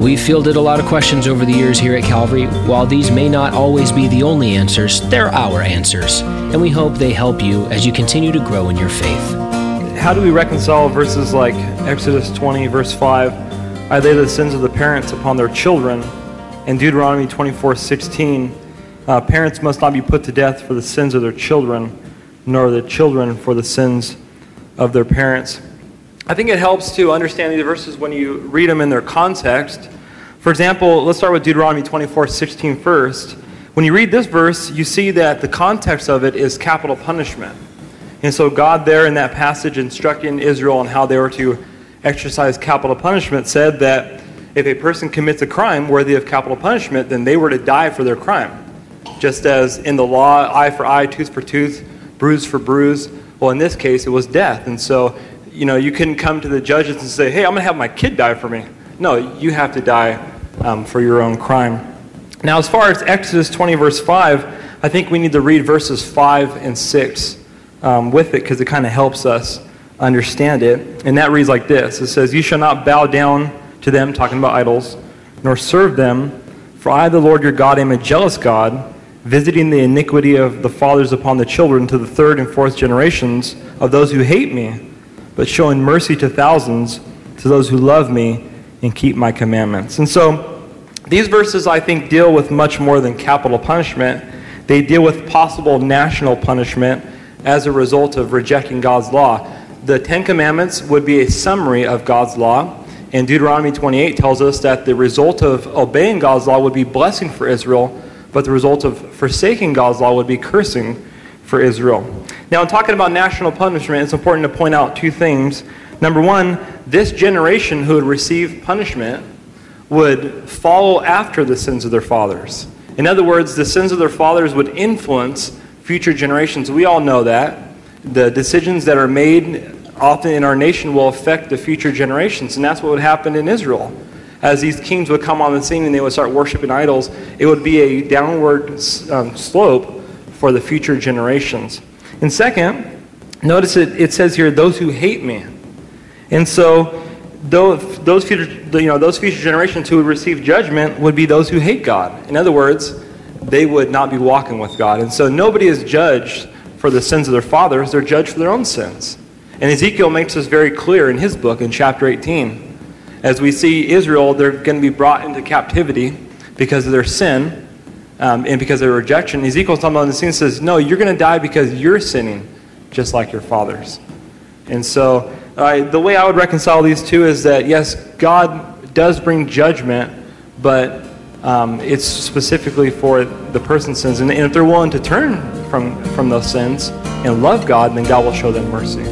We've fielded a lot of questions over the years here at Calvary. While these may not always be the only answers, they're our answers, and we hope they help you as you continue to grow in your faith. How do we reconcile verses like Exodus 20, verse 5, I lay the sins of the parents upon their children, and Deuteronomy 24, 16, uh, parents must not be put to death for the sins of their children, nor the children for the sins of their parents. I think it helps to understand these verses when you read them in their context. For example, let's start with Deuteronomy 24 16 first. When you read this verse, you see that the context of it is capital punishment. And so, God, there in that passage, instructing Israel on how they were to exercise capital punishment, said that if a person commits a crime worthy of capital punishment, then they were to die for their crime. Just as in the law, eye for eye, tooth for tooth, bruise for bruise. Well, in this case, it was death. And so, you know, you couldn't come to the judges and say, hey, I'm going to have my kid die for me. No, you have to die um, for your own crime. Now, as far as Exodus 20, verse 5, I think we need to read verses 5 and 6 um, with it because it kind of helps us understand it. And that reads like this It says, You shall not bow down to them, talking about idols, nor serve them, for I, the Lord your God, am a jealous God visiting the iniquity of the fathers upon the children to the third and fourth generations of those who hate me, but showing mercy to thousands to those who love me and keep my commandments. And so these verses, I think, deal with much more than capital punishment. They deal with possible national punishment as a result of rejecting God's law. The Ten Commandments would be a summary of God's law. And Deuteronomy 28 tells us that the result of obeying God's law would be blessing for Israel but the result of forsaking God's law would be cursing for Israel. Now, in talking about national punishment, it's important to point out two things. Number one, this generation who would receive punishment would follow after the sins of their fathers. In other words, the sins of their fathers would influence future generations. We all know that. The decisions that are made often in our nation will affect the future generations, and that's what would happen in Israel as these kings would come on the scene and they would start worshiping idols, it would be a downward um, slope for the future generations. And second, notice it, it says here, those who hate me. And so those, those, future, you know, those future generations who would receive judgment would be those who hate God. In other words, they would not be walking with God. And so nobody is judged for the sins of their fathers, they're judged for their own sins. And Ezekiel makes this very clear in his book in chapter 18. As we see Israel, they're going to be brought into captivity because of their sin um, and because of rejection. Ezekiel's talking about in the scene says, No, you're going to die because you're sinning just like your fathers. And so uh, the way I would reconcile these two is that, yes, God does bring judgment, but um, it's specifically for the person's sins. And, and if they're willing to turn from, from those sins and love God, then God will show them mercy.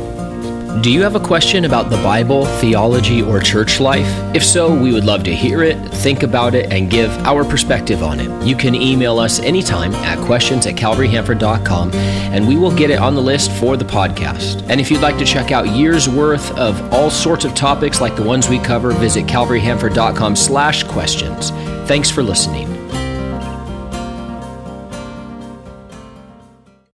Do you have a question about the Bible, theology, or church life? If so, we would love to hear it, think about it, and give our perspective on it. You can email us anytime at questions at calvaryhanford.com and we will get it on the list for the podcast. And if you'd like to check out years worth of all sorts of topics like the ones we cover, visit calvaryhanford.com slash questions. Thanks for listening.